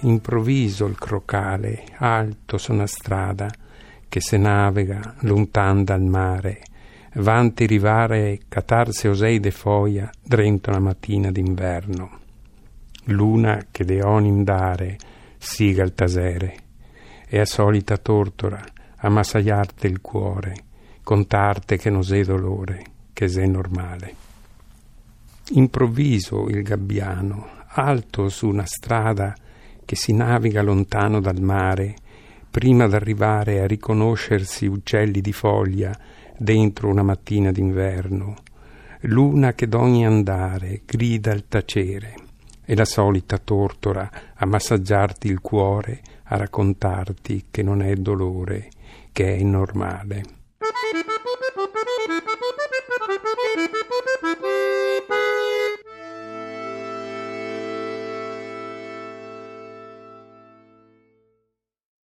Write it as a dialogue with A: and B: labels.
A: improvviso il crocale, alto su una strada, che se navega lontan dal mare, vanti rivare catarse osei de foia drento una mattina d'inverno. Luna che de onim dare, siga il tasere, e a solita tortora, a massaiarte il cuore, contarte che non sei dolore, che sei normale. Improvviso il gabbiano, alto su una strada che si naviga lontano dal mare, prima d'arrivare a riconoscersi uccelli di foglia dentro una mattina d'inverno, luna che d'ogni andare grida il tacere, e la solita tortora a massaggiarti il cuore, a raccontarti che non è dolore, che è normale.